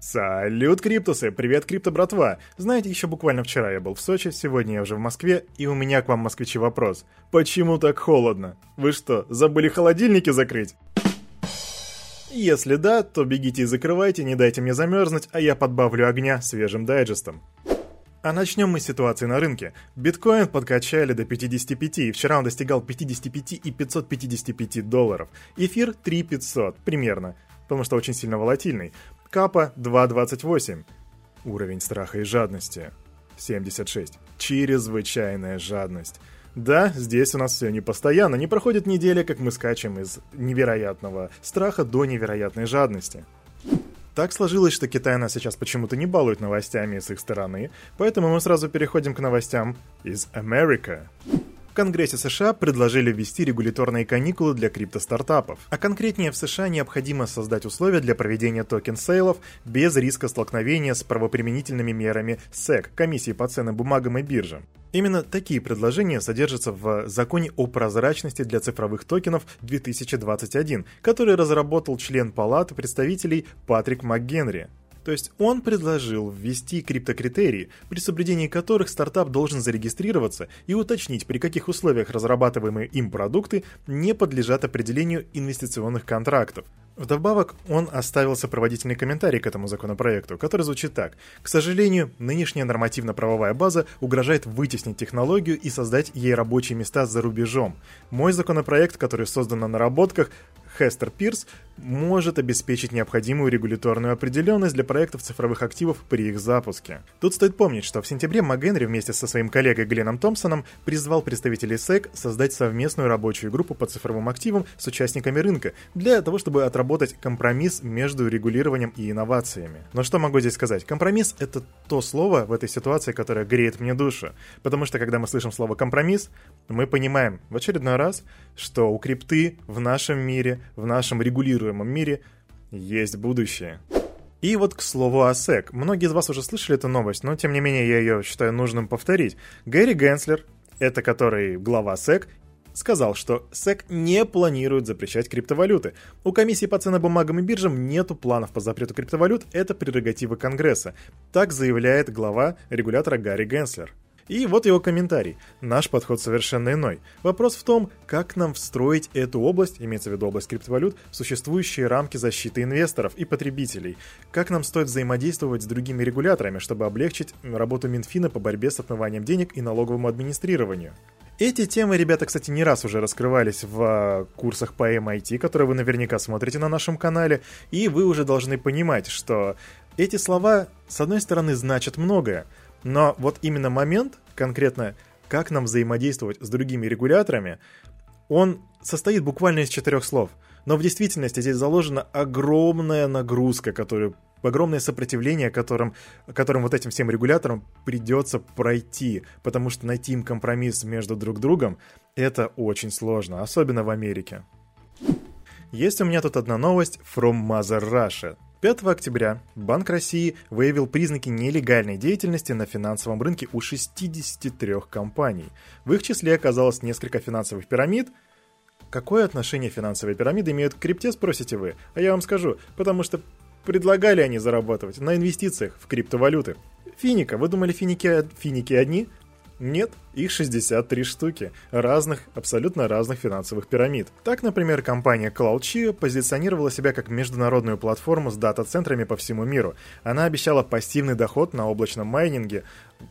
Салют, Криптусы! Привет, Крипто братва! Знаете, еще буквально вчера я был в Сочи, сегодня я уже в Москве, и у меня к вам, москвичи, вопрос. Почему так холодно? Вы что, забыли холодильники закрыть? Если да, то бегите и закрывайте, не дайте мне замерзнуть, а я подбавлю огня свежим дайджестом. А начнем мы с ситуации на рынке. Биткоин подкачали до 55, и вчера он достигал 55 и 555 долларов. Эфир 3500 примерно, потому что очень сильно волатильный. Капа 2.28. Уровень страха и жадности 76. Чрезвычайная жадность. Да, здесь у нас все не постоянно, не проходит неделя, как мы скачем из невероятного страха до невероятной жадности. Так сложилось, что Китай нас сейчас почему-то не балует новостями с их стороны, поэтому мы сразу переходим к новостям из Америка. В Конгрессе США предложили ввести регуляторные каникулы для криптостартапов. А конкретнее в США необходимо создать условия для проведения токен-сейлов без риска столкновения с правоприменительными мерами SEC, комиссии по ценным бумагам и биржам. Именно такие предложения содержатся в Законе о прозрачности для цифровых токенов 2021, который разработал член Палаты представителей Патрик МакГенри. То есть он предложил ввести криптокритерии, при соблюдении которых стартап должен зарегистрироваться и уточнить, при каких условиях разрабатываемые им продукты не подлежат определению инвестиционных контрактов. Вдобавок, он оставил сопроводительный комментарий к этому законопроекту, который звучит так. К сожалению, нынешняя нормативно-правовая база угрожает вытеснить технологию и создать ей рабочие места за рубежом. Мой законопроект, который создан на наработках, Хестер Пирс может обеспечить необходимую регуляторную определенность для проектов цифровых активов при их запуске. Тут стоит помнить, что в сентябре МакГенри вместе со своим коллегой Гленном Томпсоном призвал представителей SEC создать совместную рабочую группу по цифровым активам с участниками рынка для того, чтобы отработать компромисс между регулированием и инновациями. Но что могу здесь сказать? Компромисс — это то слово в этой ситуации, которое греет мне душу. Потому что, когда мы слышим слово «компромисс», мы понимаем в очередной раз, что у крипты в нашем мире, в нашем регулируемом мире есть будущее. И вот к слову о SEC. Многие из вас уже слышали эту новость, но тем не менее я ее считаю нужным повторить. Гэри Генслер, это который глава SEC, сказал, что SEC не планирует запрещать криптовалюты. У комиссии по ценным бумагам и биржам нету планов по запрету криптовалют, это прерогатива Конгресса. Так заявляет глава регулятора Гарри Генслер. И вот его комментарий. Наш подход совершенно иной. Вопрос в том, как нам встроить эту область, имеется в виду область криптовалют, в существующие рамки защиты инвесторов и потребителей. Как нам стоит взаимодействовать с другими регуляторами, чтобы облегчить работу Минфина по борьбе с отмыванием денег и налоговому администрированию. Эти темы, ребята, кстати, не раз уже раскрывались в а, курсах по MIT, которые вы наверняка смотрите на нашем канале, и вы уже должны понимать, что эти слова, с одной стороны, значат многое, но вот именно момент, конкретно, как нам взаимодействовать с другими регуляторами, он состоит буквально из четырех слов. Но в действительности здесь заложена огромная нагрузка, которую огромное сопротивление, которым, которым вот этим всем регуляторам придется пройти, потому что найти им компромисс между друг другом это очень сложно, особенно в Америке. Есть у меня тут одна новость from Mother Russia. 5 октября Банк России выявил признаки нелегальной деятельности на финансовом рынке у 63 компаний. В их числе оказалось несколько финансовых пирамид. Какое отношение финансовые пирамиды имеют к крипте, спросите вы? А я вам скажу, потому что предлагали они зарабатывать на инвестициях в криптовалюты. Финика, вы думали финики, финики одни? Нет, их 63 штуки, разных, абсолютно разных финансовых пирамид. Так, например, компания CloudChio позиционировала себя как международную платформу с дата-центрами по всему миру. Она обещала пассивный доход на облачном майнинге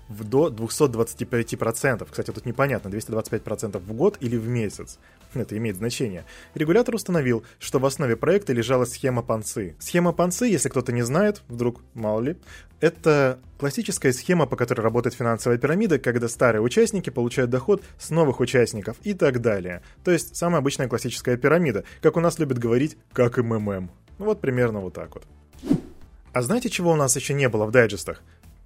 в до 225%. Кстати, тут непонятно, 225% в год или в месяц. Это имеет значение. Регулятор установил, что в основе проекта лежала схема Панцы. Схема Панцы, если кто-то не знает, вдруг, мало ли, это классическая схема, по которой работает финансовая пирамида, когда старые участники получают доход с новых участников и так далее. То есть самая обычная классическая пирамида, как у нас любят говорить, как МММ. Ну вот примерно вот так вот. А знаете, чего у нас еще не было в дайджестах?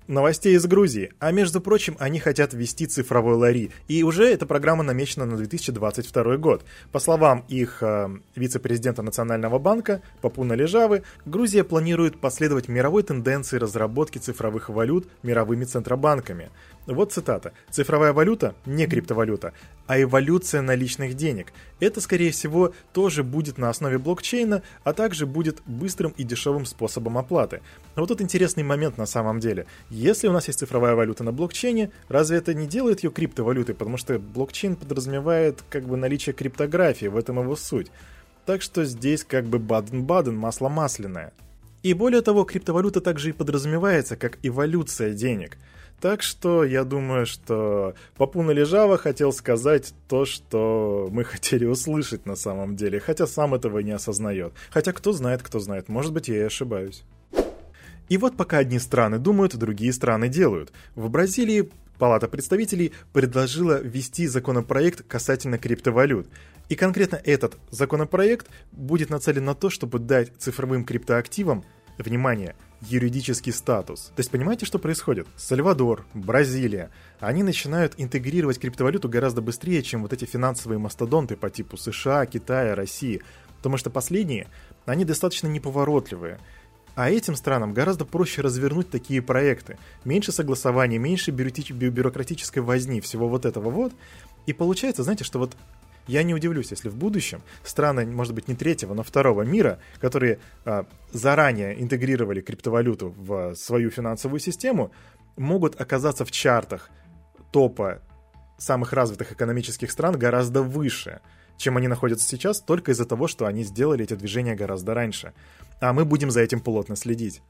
Новостей из Грузии. А между прочим, они хотят ввести цифровой лари. И уже эта программа намечена на 2022 год. По словам их э, вице-президента Национального банка Папуна Лежавы, Грузия планирует последовать мировой тенденции разработки цифровых валют мировыми центробанками. Вот цитата. «Цифровая валюта – не криптовалюта, а эволюция наличных денег. Это, скорее всего, тоже будет на основе блокчейна, а также будет быстрым и дешевым способом оплаты». Вот тут интересный момент на самом деле. Если у нас есть цифровая валюта на блокчейне, разве это не делает ее криптовалютой? Потому что блокчейн подразумевает как бы наличие криптографии, в этом его суть. Так что здесь как бы баден-баден, масло масляное. И более того, криптовалюта также и подразумевается как эволюция денег – так что я думаю, что Папуна Лежава хотел сказать то, что мы хотели услышать на самом деле, хотя сам этого не осознает. Хотя кто знает, кто знает, может быть я и ошибаюсь. И вот пока одни страны думают, другие страны делают. В Бразилии Палата представителей предложила ввести законопроект касательно криптовалют. И конкретно этот законопроект будет нацелен на то, чтобы дать цифровым криптоактивам, внимание, юридический статус. То есть понимаете, что происходит? Сальвадор, Бразилия, они начинают интегрировать криптовалюту гораздо быстрее, чем вот эти финансовые мастодонты по типу США, Китая, России. Потому что последние, они достаточно неповоротливые. А этим странам гораздо проще развернуть такие проекты. Меньше согласований, меньше бюрократической возни, всего вот этого вот. И получается, знаете, что вот я не удивлюсь, если в будущем страны, может быть, не третьего, но второго мира, которые а, заранее интегрировали криптовалюту в свою финансовую систему, могут оказаться в чартах топа самых развитых экономических стран гораздо выше, чем они находятся сейчас, только из-за того, что они сделали эти движения гораздо раньше. А мы будем за этим плотно следить.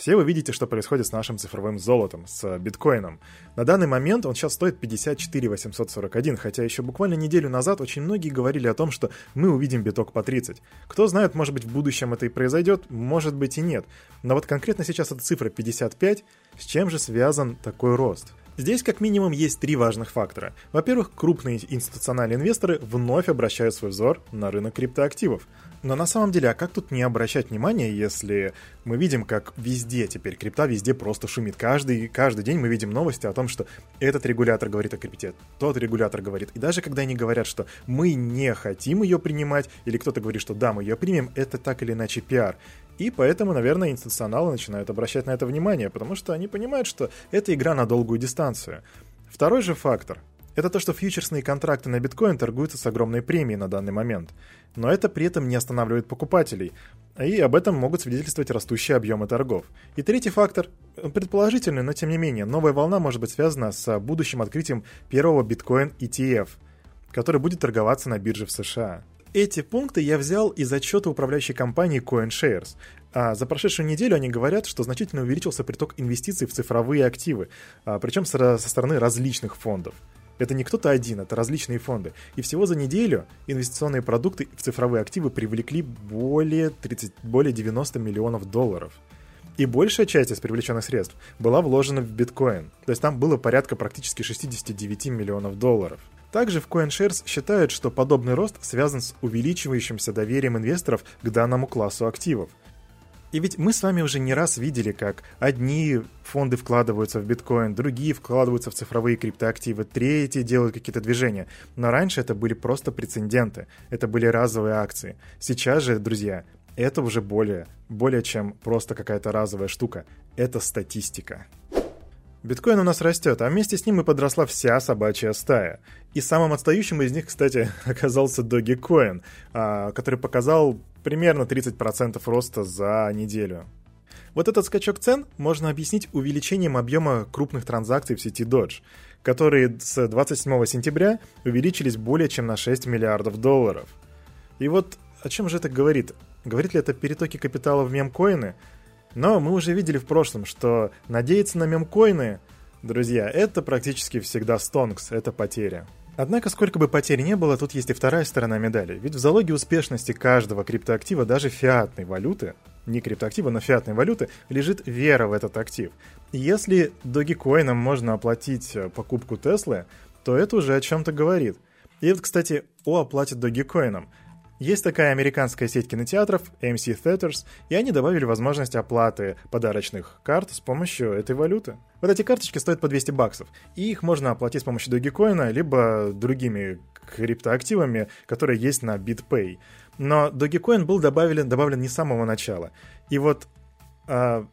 Все вы видите, что происходит с нашим цифровым золотом, с биткоином. На данный момент он сейчас стоит 54 841, хотя еще буквально неделю назад очень многие говорили о том, что мы увидим биток по 30. Кто знает, может быть в будущем это и произойдет, может быть и нет. Но вот конкретно сейчас эта цифра 55, с чем же связан такой рост? Здесь как минимум есть три важных фактора. Во-первых, крупные институциональные инвесторы вновь обращают свой взор на рынок криптоактивов. Но на самом деле, а как тут не обращать внимания, если мы видим, как везде теперь крипта везде просто шумит. Каждый, каждый день мы видим новости о том, что этот регулятор говорит о крипте, тот регулятор говорит. И даже когда они говорят, что мы не хотим ее принимать, или кто-то говорит, что да, мы ее примем, это так или иначе пиар. И поэтому, наверное, институционалы начинают обращать на это внимание, потому что они понимают, что это игра на долгую дистанцию. Второй же фактор – это то, что фьючерсные контракты на биткоин торгуются с огромной премией на данный момент. Но это при этом не останавливает покупателей, и об этом могут свидетельствовать растущие объемы торгов. И третий фактор, предположительный, но тем не менее, новая волна может быть связана с будущим открытием первого биткоин ETF, который будет торговаться на бирже в США. Эти пункты я взял из отчета управляющей компании CoinShares. А за прошедшую неделю они говорят, что значительно увеличился приток инвестиций в цифровые активы, а, причем со стороны различных фондов. Это не кто-то один, это различные фонды. И всего за неделю инвестиционные продукты в цифровые активы привлекли более, 30, более 90 миллионов долларов. И большая часть из привлеченных средств была вложена в биткоин. То есть там было порядка практически 69 миллионов долларов. Также в CoinShares считают, что подобный рост связан с увеличивающимся доверием инвесторов к данному классу активов. И ведь мы с вами уже не раз видели, как одни фонды вкладываются в биткоин, другие вкладываются в цифровые криптоактивы, третьи делают какие-то движения. Но раньше это были просто прецеденты, это были разовые акции. Сейчас же, друзья, это уже более, более чем просто какая-то разовая штука. Это статистика. Биткоин у нас растет, а вместе с ним и подросла вся собачья стая. И самым отстающим из них, кстати, оказался Dogecoin, а, который показал примерно 30% роста за неделю. Вот этот скачок цен можно объяснить увеличением объема крупных транзакций в сети Dodge, которые с 27 сентября увеличились более чем на 6 миллиардов долларов. И вот о чем же это говорит? Говорит ли это перетоки капитала в мемкоины? Но мы уже видели в прошлом, что надеяться на мемкоины, друзья, это практически всегда стонкс, это потеря. Однако, сколько бы потерь не было, тут есть и вторая сторона медали. Ведь в залоге успешности каждого криптоактива, даже фиатной валюты, не криптоактива, но фиатной валюты, лежит вера в этот актив. если Dogecoin можно оплатить э, покупку Теслы, то это уже о чем-то говорит. И вот, кстати, о оплате Dogecoin. Есть такая американская сеть кинотеатров AMC Theaters, и они добавили возможность оплаты подарочных карт с помощью этой валюты. Вот эти карточки стоят по 200 баксов, и их можно оплатить с помощью Dogecoin, либо другими криптоактивами, которые есть на BitPay. Но Dogecoin был добавлен, добавлен не с самого начала. И вот э,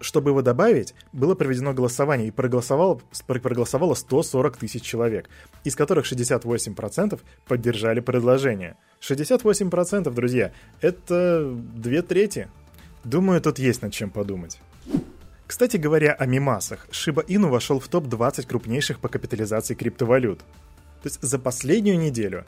Чтобы его добавить, было проведено голосование, и проголосовало, проголосовало 140 тысяч человек, из которых 68% поддержали предложение. 68%, друзья, это две трети. Думаю, тут есть над чем подумать. Кстати говоря о мимасах, Shiba Inu вошел в топ-20 крупнейших по капитализации криптовалют. То есть за последнюю неделю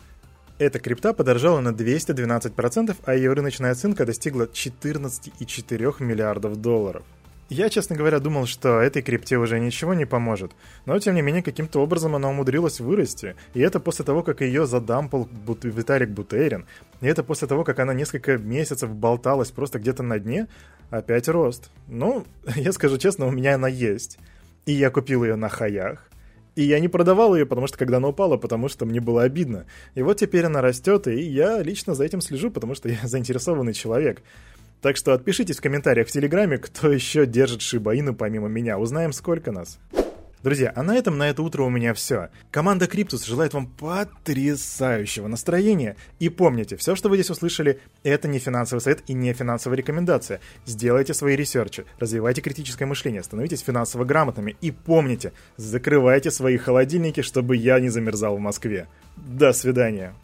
эта крипта подорожала на 212%, а ее рыночная оценка достигла 14,4 миллиардов долларов. Я, честно говоря, думал, что этой крипте уже ничего не поможет, но тем не менее каким-то образом она умудрилась вырасти, и это после того, как ее задампал Бут... Виталик Бутерин, и это после того, как она несколько месяцев болталась просто где-то на дне, опять рост. Ну, я скажу честно, у меня она есть, и я купил ее на хаях, и я не продавал ее, потому что когда она упала, потому что мне было обидно. И вот теперь она растет, и я лично за этим слежу, потому что я заинтересованный человек. Так что отпишитесь в комментариях в Телеграме, кто еще держит Шибаину помимо меня. Узнаем, сколько нас. Друзья, а на этом на это утро у меня все. Команда Криптус желает вам потрясающего настроения. И помните, все, что вы здесь услышали, это не финансовый совет и не финансовая рекомендация. Сделайте свои ресерчи, развивайте критическое мышление, становитесь финансово грамотными. И помните, закрывайте свои холодильники, чтобы я не замерзал в Москве. До свидания.